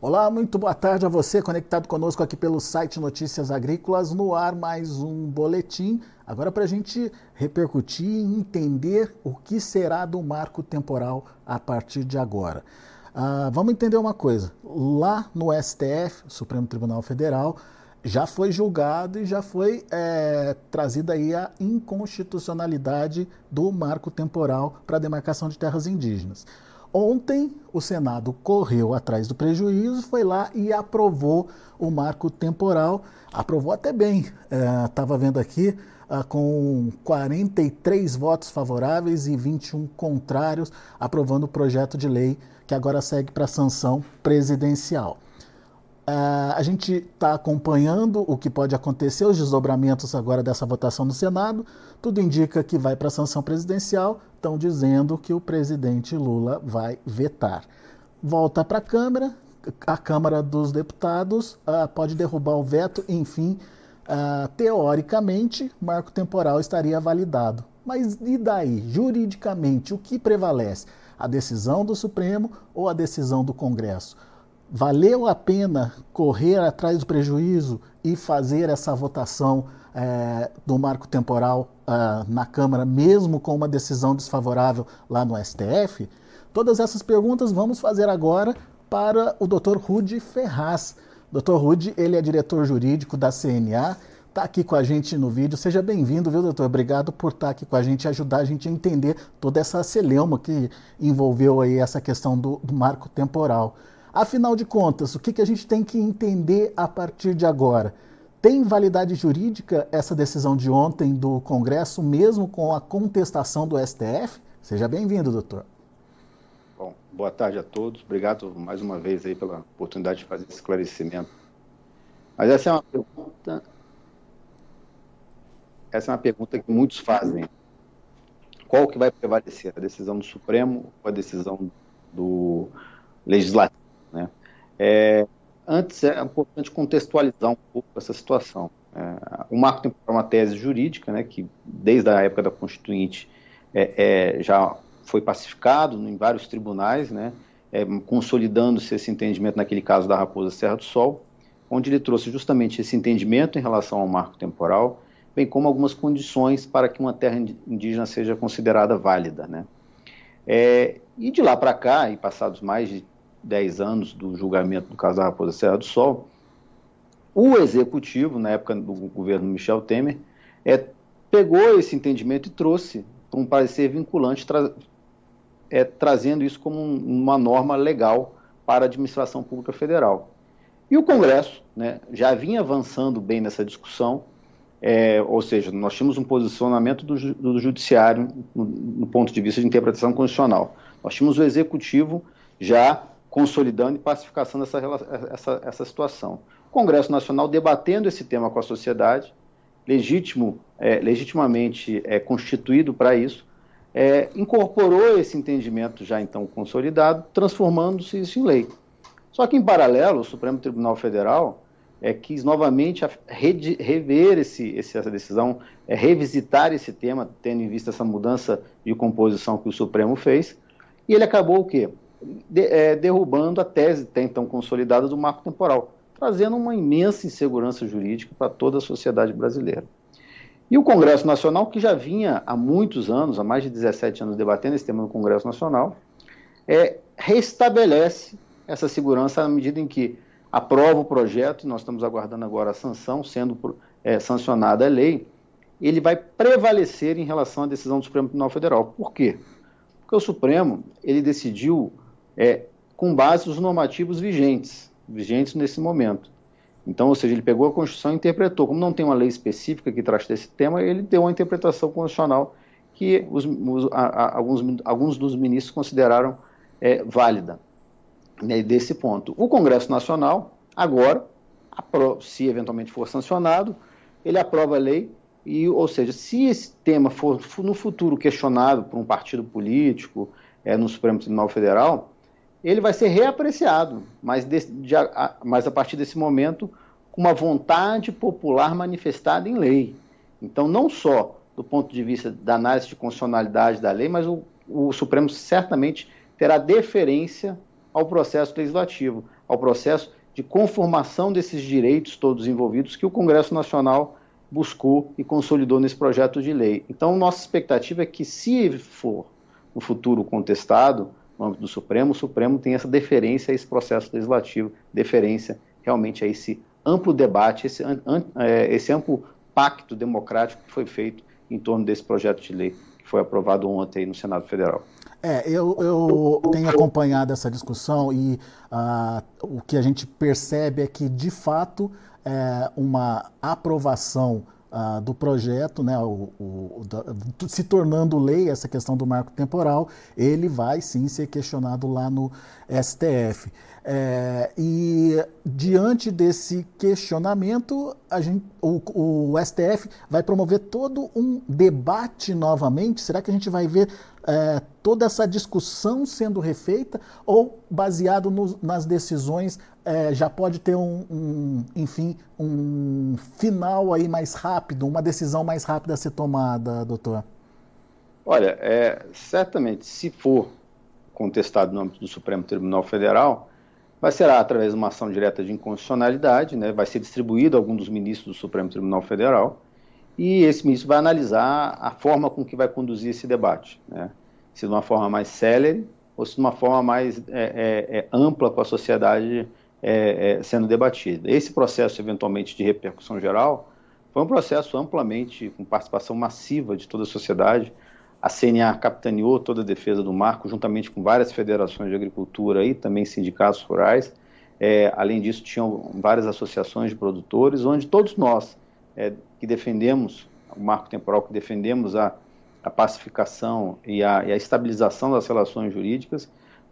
Olá, muito boa tarde a você conectado conosco aqui pelo site Notícias Agrícolas. No ar, mais um boletim. Agora, para a gente repercutir e entender o que será do marco temporal a partir de agora. Uh, vamos entender uma coisa: lá no STF, Supremo Tribunal Federal, já foi julgado e já foi é, trazida aí a inconstitucionalidade do marco temporal para a demarcação de terras indígenas. Ontem, o Senado correu atrás do prejuízo, foi lá e aprovou o marco temporal. Aprovou até bem. Estava é, vendo aqui, é, com 43 votos favoráveis e 21 contrários, aprovando o projeto de lei que agora segue para sanção presidencial. Uh, a gente está acompanhando o que pode acontecer, os desdobramentos agora dessa votação no Senado. Tudo indica que vai para a sanção presidencial. Estão dizendo que o presidente Lula vai vetar. Volta para a Câmara, a Câmara dos Deputados uh, pode derrubar o veto, enfim, uh, teoricamente, marco temporal estaria validado. Mas e daí? Juridicamente, o que prevalece? A decisão do Supremo ou a decisão do Congresso? Valeu a pena correr atrás do prejuízo e fazer essa votação é, do marco temporal uh, na Câmara, mesmo com uma decisão desfavorável lá no STF? Todas essas perguntas vamos fazer agora para o Dr. Rude Ferraz. Dr. Rude, ele é diretor jurídico da CNA, está aqui com a gente no vídeo. Seja bem-vindo, viu, doutor? Obrigado por estar tá aqui com a gente e ajudar a gente a entender toda essa celeuma que envolveu aí essa questão do, do marco temporal. Afinal de contas, o que, que a gente tem que entender a partir de agora? Tem validade jurídica essa decisão de ontem do Congresso, mesmo com a contestação do STF? Seja bem-vindo, doutor. Bom, boa tarde a todos. Obrigado mais uma vez aí pela oportunidade de fazer esse esclarecimento. Mas essa é uma pergunta. Essa é uma pergunta que muitos fazem. Qual que vai prevalecer? A decisão do Supremo ou a decisão do Legislativo? Né? É, antes é importante contextualizar um pouco essa situação. É, o marco temporal é uma tese jurídica, né, que desde a época da Constituinte é, é já foi pacificado em vários tribunais, né, é, consolidando-se esse entendimento naquele caso da Raposa Serra do Sol, onde ele trouxe justamente esse entendimento em relação ao marco temporal, bem como algumas condições para que uma terra indígena seja considerada válida. Né. É, e de lá para cá, e passados mais de 10 anos do julgamento do caso da Raposa Serra do Sol, o executivo, na época do governo Michel Temer, é, pegou esse entendimento e trouxe para um parecer vinculante, tra é, trazendo isso como um, uma norma legal para a administração pública federal. E o Congresso né, já vinha avançando bem nessa discussão, é, ou seja, nós tínhamos um posicionamento do, do Judiciário no, no, ponto de vista de interpretação constitucional. Nós tínhamos o Executivo já consolidando e pacificação dessa essa, essa situação. O Congresso Nacional debatendo esse tema com a sociedade, legítimo, é, legitimamente é, constituído para isso, é, incorporou esse entendimento já então consolidado, transformando-se isso em lei. Só que, em paralelo, o Supremo Tribunal Federal é, quis novamente rever esse, essa decisão, é, revisitar esse tema, tendo em vista essa mudança de composição que o Supremo fez, e ele acabou o quê? De, é, derrubando a tese até então consolidada do marco temporal, trazendo uma imensa insegurança jurídica para toda a sociedade brasileira. E o Congresso Nacional, que já vinha há muitos anos, há mais de 17 anos, debatendo esse tema no Congresso Nacional, é, restabelece essa segurança à medida em que aprova o projeto, nós estamos aguardando agora a sanção, sendo é, sancionada a lei, ele vai prevalecer em relação à decisão do Supremo Tribunal Federal. Por quê? Porque o Supremo ele decidiu é, com base nos normativos vigentes, vigentes nesse momento. Então, ou seja, ele pegou a Constituição e interpretou. Como não tem uma lei específica que trate desse tema, ele deu uma interpretação constitucional que os, os, a, a, alguns, alguns dos ministros consideraram é, válida né, desse ponto. O Congresso Nacional, agora, se eventualmente for sancionado, ele aprova a lei, e, ou seja, se esse tema for no futuro questionado por um partido político, é, no Supremo Tribunal Federal, ele vai ser reapreciado, mas, de, de, a, mas a partir desse momento, com uma vontade popular manifestada em lei. Então, não só do ponto de vista da análise de constitucionalidade da lei, mas o, o Supremo certamente terá deferência ao processo legislativo, ao processo de conformação desses direitos todos envolvidos que o Congresso Nacional buscou e consolidou nesse projeto de lei. Então, nossa expectativa é que, se for no futuro contestado, no âmbito do Supremo, o Supremo tem essa deferência a esse processo legislativo, deferência realmente a esse amplo debate, esse, é, esse amplo pacto democrático que foi feito em torno desse projeto de lei que foi aprovado ontem no Senado Federal. É, eu, eu tenho acompanhado essa discussão e uh, o que a gente percebe é que, de fato, é uma aprovação do projeto, né, o, o, o, se tornando lei essa questão do marco temporal, ele vai sim ser questionado lá no STF. É, e diante desse questionamento, a gente, o, o, STF vai promover todo um debate novamente. Será que a gente vai ver é, toda essa discussão sendo refeita ou baseado no, nas decisões é, já pode ter um, um, enfim, um final aí mais rápido, uma decisão mais rápida a ser tomada, doutor? Olha, é, certamente, se for contestado no âmbito do Supremo Tribunal Federal, vai ser através de uma ação direta de inconstitucionalidade, né, vai ser distribuído a algum dos ministros do Supremo Tribunal Federal, e esse ministro vai analisar a forma com que vai conduzir esse debate, né, se de uma forma mais célere ou se de uma forma mais é, é, é ampla com a sociedade é, é, sendo debatida. Esse processo, eventualmente, de repercussão geral, foi um processo amplamente, com participação massiva de toda a sociedade. A CNA capitaneou toda a defesa do marco, juntamente com várias federações de agricultura e também sindicatos rurais. É, além disso, tinham várias associações de produtores, onde todos nós é, que defendemos o marco temporal, que defendemos a, a pacificação e a, e a estabilização das relações jurídicas,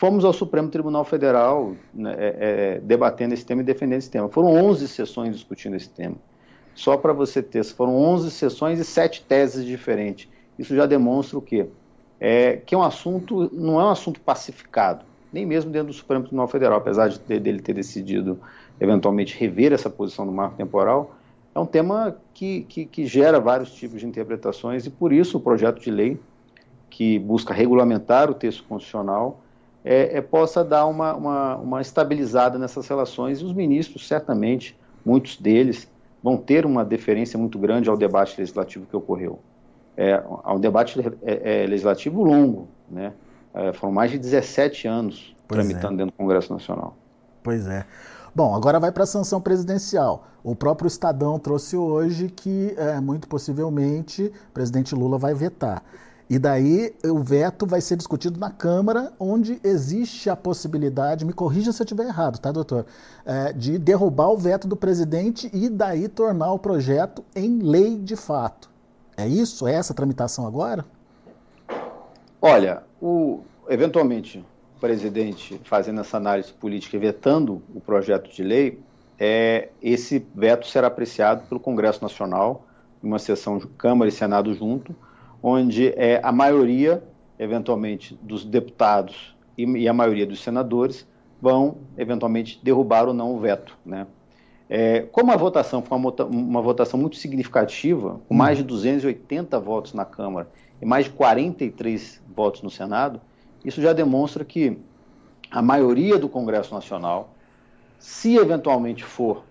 Fomos ao Supremo Tribunal Federal né, é, é, debatendo esse tema e defendendo esse tema. Foram 11 sessões discutindo esse tema. Só para você ter, foram 11 sessões e sete teses diferentes. Isso já demonstra o quê? É, que é um assunto, não é um assunto pacificado, nem mesmo dentro do Supremo Tribunal Federal, apesar de dele ter decidido eventualmente rever essa posição do marco temporal, é um tema que, que, que gera vários tipos de interpretações e por isso o projeto de lei que busca regulamentar o texto constitucional é, é, possa dar uma, uma, uma, estabilizada nessas relações e os ministros, certamente, muitos deles, vão ter uma deferência muito grande ao debate legislativo que ocorreu. É, um debate é, é, legislativo longo, né? É, foram mais de 17 anos pois tramitando é. dentro do Congresso Nacional. Pois é. Bom, agora vai para a sanção presidencial. O próprio Estadão trouxe hoje que, é, muito possivelmente, o presidente Lula vai vetar. E daí o veto vai ser discutido na Câmara, onde existe a possibilidade, me corrija se eu estiver errado, tá, doutor? É, de derrubar o veto do presidente e daí tornar o projeto em lei de fato. É isso? É essa tramitação agora? Olha, o, eventualmente, presidente fazendo essa análise política e vetando o projeto de lei, é, esse veto será apreciado pelo Congresso Nacional, em uma sessão de Câmara e Senado junto onde é, a maioria, eventualmente, dos deputados e, e, a maioria dos senadores vão, eventualmente, derrubar ou não o veto. Né? É, como a votação foi uma, uma, votação muito significativa, com mais de 280 votos na Câmara e mais de 43 votos no Senado, isso já demonstra que a maioria do Congresso Nacional, se eventualmente for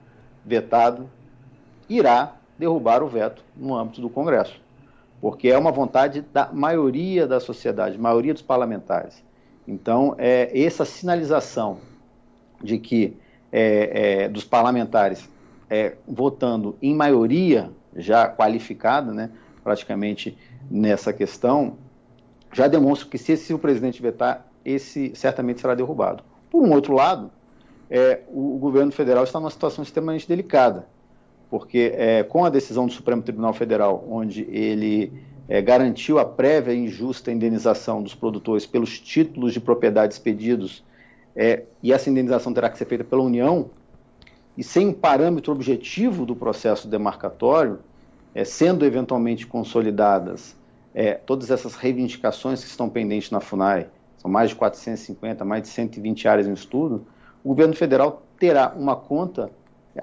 vetado, irá derrubar o veto no âmbito do Congresso porque é uma vontade da maioria da sociedade, maioria dos parlamentares. Então, é, essa sinalização de que é, é, dos parlamentares é, votando em maioria já qualificada, né, praticamente nessa questão, já demonstra que se, se o presidente vetar, esse certamente será derrubado. Por um outro lado, é, o, o governo federal está numa situação extremamente delicada porque é, com a decisão do Supremo Tribunal Federal, onde ele é, garantiu a prévia e injusta indenização dos produtores pelos títulos de propriedade expedidos, é, e essa indenização terá que ser feita pela União, e sem um parâmetro objetivo do processo demarcatório, é, sendo eventualmente consolidadas é, todas essas reivindicações que estão pendentes na FUNAI, são mais de 450, mais de 120 áreas em estudo, o governo federal terá uma conta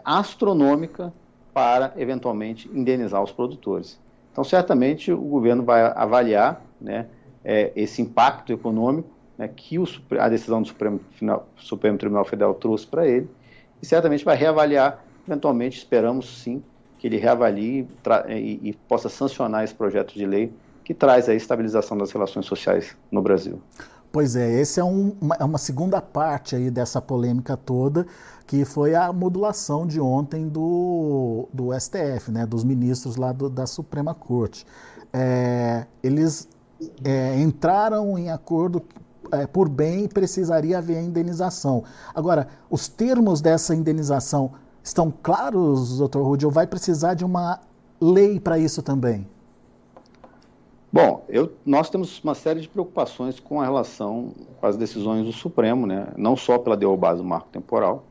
astronômica para, eventualmente, indenizar os produtores. Então, certamente, o governo vai avaliar né, é, esse impacto econômico né, que o, a decisão do Supremo, Final, Supremo Tribunal Federal trouxe para ele, e certamente vai reavaliar, eventualmente esperamos sim que ele reavalie e, e, possa sancionar esse projeto de lei que traz a estabilização das relações sociais no Brasil. Pois é, esse é um, uma, é uma segunda parte aí dessa polêmica toda, que foi a modulação de ontem do, do STF, né, dos ministros lá do, da Suprema Corte. É, eles é, entraram em acordo é, por bem precisaria haver indenização. Agora, os termos dessa indenização estão claros, doutor Rudy, ou vai precisar de uma lei para isso também? Bom, eu, nós temos uma série de preocupações com a relação com as decisões do Supremo, né? não só pela derrubada do marco temporal,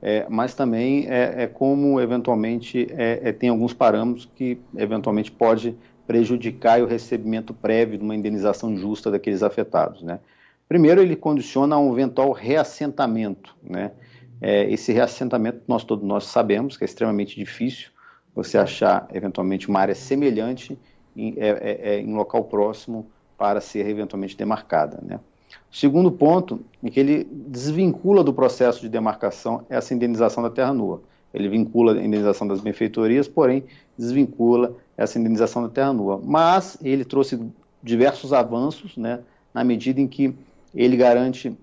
é, mas também é, é como, eventualmente, é, é, tem alguns parâmetros que, eventualmente, pode prejudicar o recebimento prévio de uma indenização justa daqueles afetados. Né? Primeiro, ele condiciona a um eventual reassentamento. Né? É, esse reassentamento, nós todos nós sabemos que é extremamente difícil você achar, eventualmente, uma área semelhante em, é, é, é, em local próximo para ser eventualmente demarcada. Né? O segundo ponto é que ele desvincula do processo de demarcação essa indenização da terra nua. Ele vincula a indenização das benfeitorias, porém desvincula essa indenização da terra nua. Mas ele trouxe diversos avanços, né, na medida em que ele garante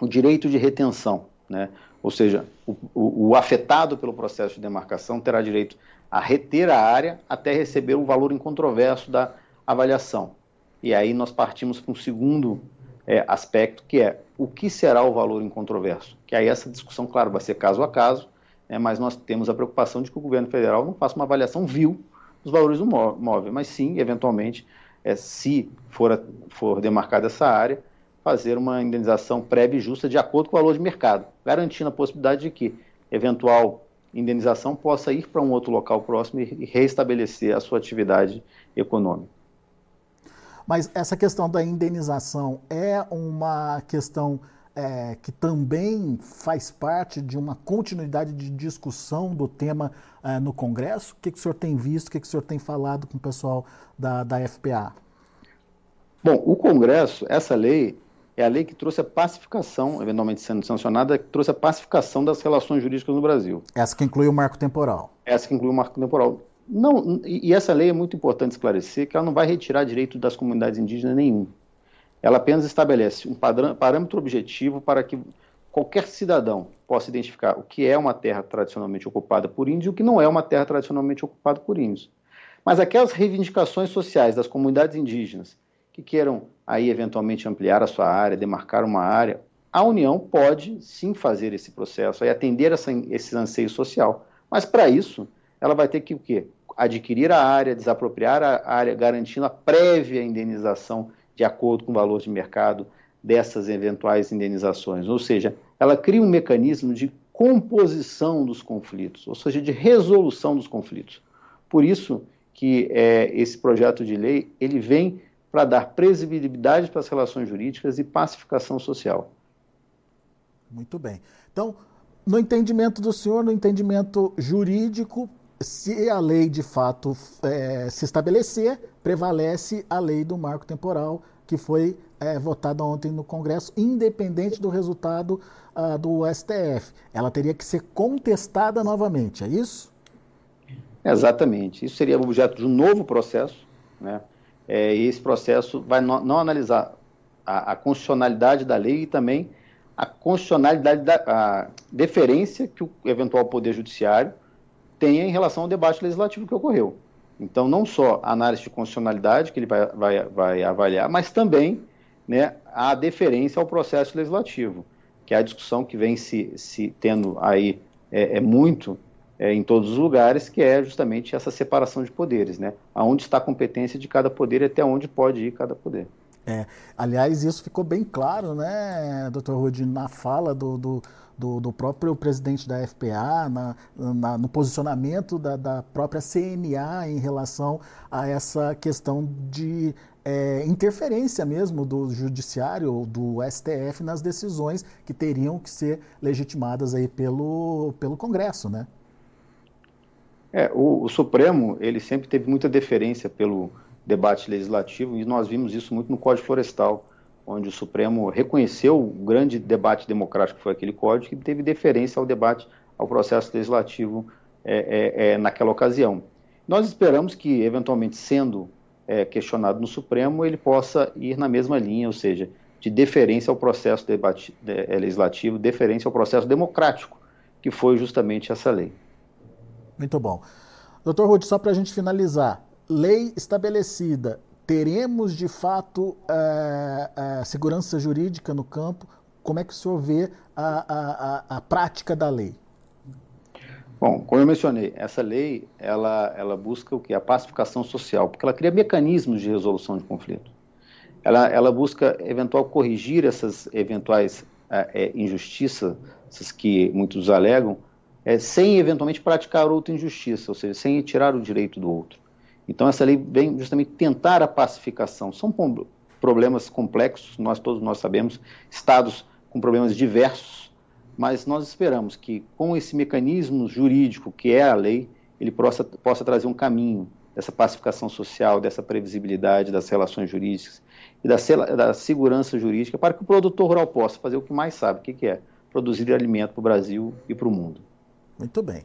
o direito de retenção, né? ou seja, o, o, o, afetado pelo processo de demarcação terá direito a reter a área até receber o valor incontroverso da avaliação. E aí nós partimos para um segundo é, aspecto, que é o que será o valor incontroverso? Que aí essa discussão, claro, vai ser caso a caso, né, mas nós temos a preocupação de que o governo federal não faça uma avaliação vil dos valores do móvel, mas sim, eventualmente, é, se for, for demarcada essa área, fazer uma indenização prévia e justa de acordo com o valor de mercado, garantindo a possibilidade de que eventual indenização possa ir para um outro local próximo e reestabelecer a sua atividade econômica. Mas essa questão da indenização é uma questão é, que também faz parte de uma continuidade de discussão do tema é, no Congresso? O que, que o senhor tem visto, o que, que o senhor tem falado com o pessoal da, da FPA? Bom, o Congresso, essa lei, é a lei que trouxe a pacificação, eventualmente sendo sancionada, que trouxe a pacificação das relações jurídicas no Brasil. Essa que inclui o marco temporal. Essa que inclui o marco temporal. Não, e essa lei é muito importante esclarecer que ela não vai retirar direito das comunidades indígenas nenhum. Ela apenas estabelece um padrão, parâmetro objetivo para que qualquer cidadão possa identificar o que é uma terra tradicionalmente ocupada por índios e o que não é uma terra tradicionalmente ocupada por índios. Mas aquelas reivindicações sociais das comunidades indígenas que queiram aí eventualmente ampliar a sua área, demarcar uma área, a União pode sim fazer esse processo e atender essa, esse anseio social. Mas para isso, ela vai ter que o quê? Adquirir a área, desapropriar a área, garantindo a prévia indenização de acordo com o valor de mercado dessas eventuais indenizações. Ou seja, ela cria um mecanismo de composição dos conflitos, ou seja, de resolução dos conflitos. Por isso que é, esse projeto de lei ele vem para dar previsibilidade para as relações jurídicas e pacificação social. Muito bem. Então, no entendimento do senhor, no entendimento jurídico, se a lei de fato é, se estabelecer, prevalece a lei do marco temporal que foi é, votada ontem no Congresso, independente do resultado uh, do STF. Ela teria que ser contestada novamente, é isso? Exatamente. Isso seria objeto de um novo processo, né? É, e esse processo vai não, não analisar a, a, constitucionalidade da lei e também a constitucionalidade da a deferência que o eventual Poder Judiciário tenha em relação ao debate legislativo que ocorreu. Então, não só a análise de constitucionalidade que ele vai, vai, vai avaliar, mas também né, a deferência ao processo legislativo, que é a discussão que vem se, se tendo aí é, é muito é, em todos os lugares, que é justamente essa separação de poderes, né? Aonde está a competência de cada poder e até onde pode ir cada poder. É, aliás, isso ficou bem claro, né, doutor Rudi, na fala do, do, do, do, próprio presidente da FPA, na, na, no posicionamento da, da, própria CNA em relação a essa questão de é, interferência mesmo do judiciário, do STF, nas decisões que teriam que ser legitimadas aí pelo, pelo Congresso, né? É, o, o, Supremo, ele sempre teve muita deferência pelo debate legislativo e nós vimos isso muito no Código Florestal, onde o Supremo reconheceu o grande debate democrático que foi aquele código e teve deferência ao debate, ao processo legislativo é, é, é, naquela ocasião. Nós esperamos que, eventualmente, sendo é, questionado no Supremo, ele possa ir na mesma linha, ou seja, de deferência ao processo debate, de, é, legislativo, deferência ao processo democrático, que foi justamente essa lei. Muito bom. Doutor Ruth, só para a gente finalizar, lei estabelecida, teremos de fato é, é, segurança jurídica no campo? Como é que o senhor vê a, a, a, prática da lei? Bom, como eu mencionei, essa lei ela, ela busca o que? A pacificação social, porque ela cria mecanismos de resolução de conflito. Ela, ela busca eventual corrigir essas eventuais é injustiças que muitos alegam, é, sem eventualmente praticar outra injustiça, ou seja, sem tirar o direito do outro. Então essa lei vem justamente tentar a pacificação. São problemas complexos, nós todos nós sabemos, estados com problemas diversos, mas nós esperamos que com esse mecanismo jurídico que é a lei, ele possa, possa trazer um caminho dessa pacificação social, dessa previsibilidade das relações jurídicas e da, da segurança jurídica para que o produtor rural possa fazer o que mais sabe, o que, que é produzir alimento para o Brasil e para o mundo. Muito bem.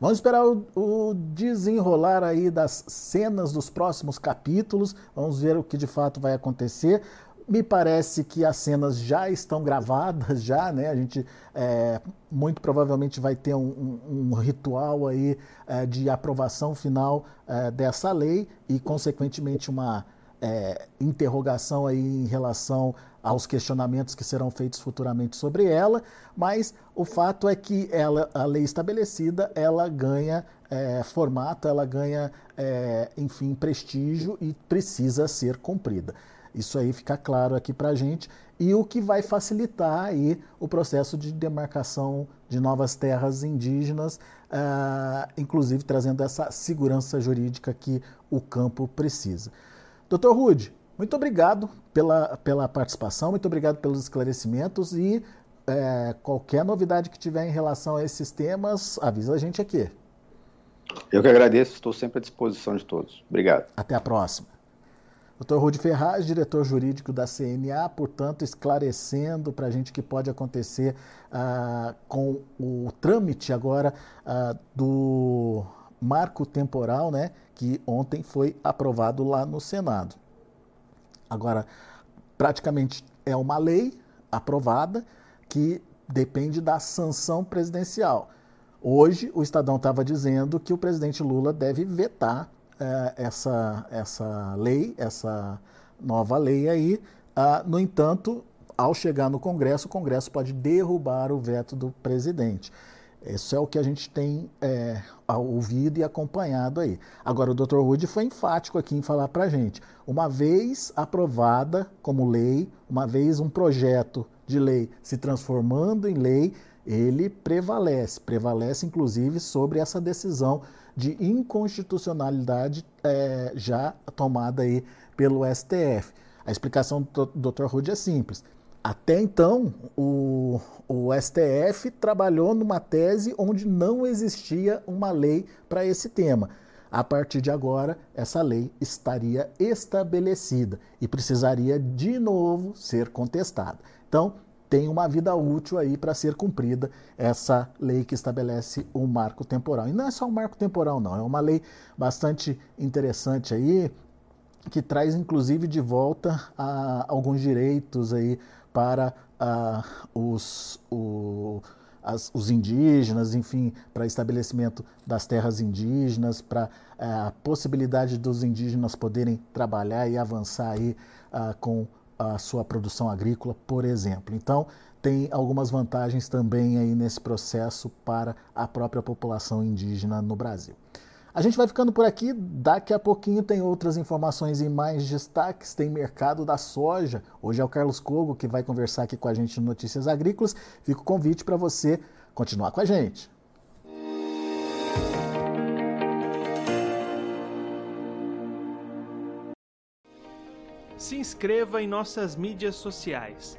Vamos esperar o, o, desenrolar aí das cenas dos próximos capítulos. Vamos ver o que de fato vai acontecer. Me parece que as cenas já estão gravadas, já, né? A gente é, muito provavelmente vai ter um, um, um ritual aí é, de aprovação final é, dessa lei e, consequentemente, uma é, interrogação aí em relação aos questionamentos que serão feitos futuramente sobre ela, mas o fato é que ela, a lei estabelecida ela ganha é, formato, ela ganha, é, enfim, prestígio e precisa ser cumprida. Isso aí fica claro aqui para a gente e o que vai facilitar aí o processo de demarcação de novas terras indígenas, uh, inclusive trazendo essa segurança jurídica que o campo precisa. Doutor Rude, muito obrigado pela, pela participação, muito obrigado pelos esclarecimentos e é, qualquer novidade que tiver em relação a esses temas, avisa a gente aqui. Eu que agradeço, estou sempre à disposição de todos. Obrigado. Até a próxima. Doutor Rude Ferraz, diretor jurídico da CNA, portanto, esclarecendo para a gente o que pode acontecer uh, com o trâmite agora uh, do marco temporal, né, que ontem foi aprovado lá no Senado. Agora, praticamente é uma lei aprovada que depende da sanção presidencial. Hoje, o Estadão estava dizendo que o presidente Lula deve vetar é, essa, essa lei, essa nova lei aí. Ah, no entanto, ao chegar no Congresso, o Congresso pode derrubar o veto do presidente. Isso é o que a gente tem é, ouvido e acompanhado aí. Agora, o Dr. Wood foi enfático aqui em falar para a gente. Uma vez aprovada como lei, uma vez um projeto de lei se transformando em lei, ele prevalece, prevalece inclusive sobre essa decisão de inconstitucionalidade é, já tomada aí pelo STF. A explicação do Dr. Rude é simples. Até então, o, o STF trabalhou numa tese onde não existia uma lei para esse tema. A partir de agora, essa lei estaria estabelecida e precisaria de novo ser contestada. Então, tem uma vida útil aí para ser cumprida essa lei que estabelece o um marco temporal. E não é só um marco temporal, não, é uma lei bastante interessante aí, que traz inclusive de volta alguns direitos aí para uh, os, o, as, os indígenas, enfim, para estabelecimento das terras indígenas, para uh, a possibilidade dos indígenas poderem trabalhar e avançar aí uh, com a sua produção agrícola, por exemplo. Então, tem algumas vantagens também aí nesse processo para a própria população indígena no Brasil. A gente vai ficando por aqui. Daqui a pouquinho tem outras informações e mais destaques. Tem mercado da soja. Hoje é o Carlos Cogo que vai conversar aqui com a gente no Notícias Agrícolas. Fica o convite para você continuar com a gente. Se inscreva em nossas mídias sociais.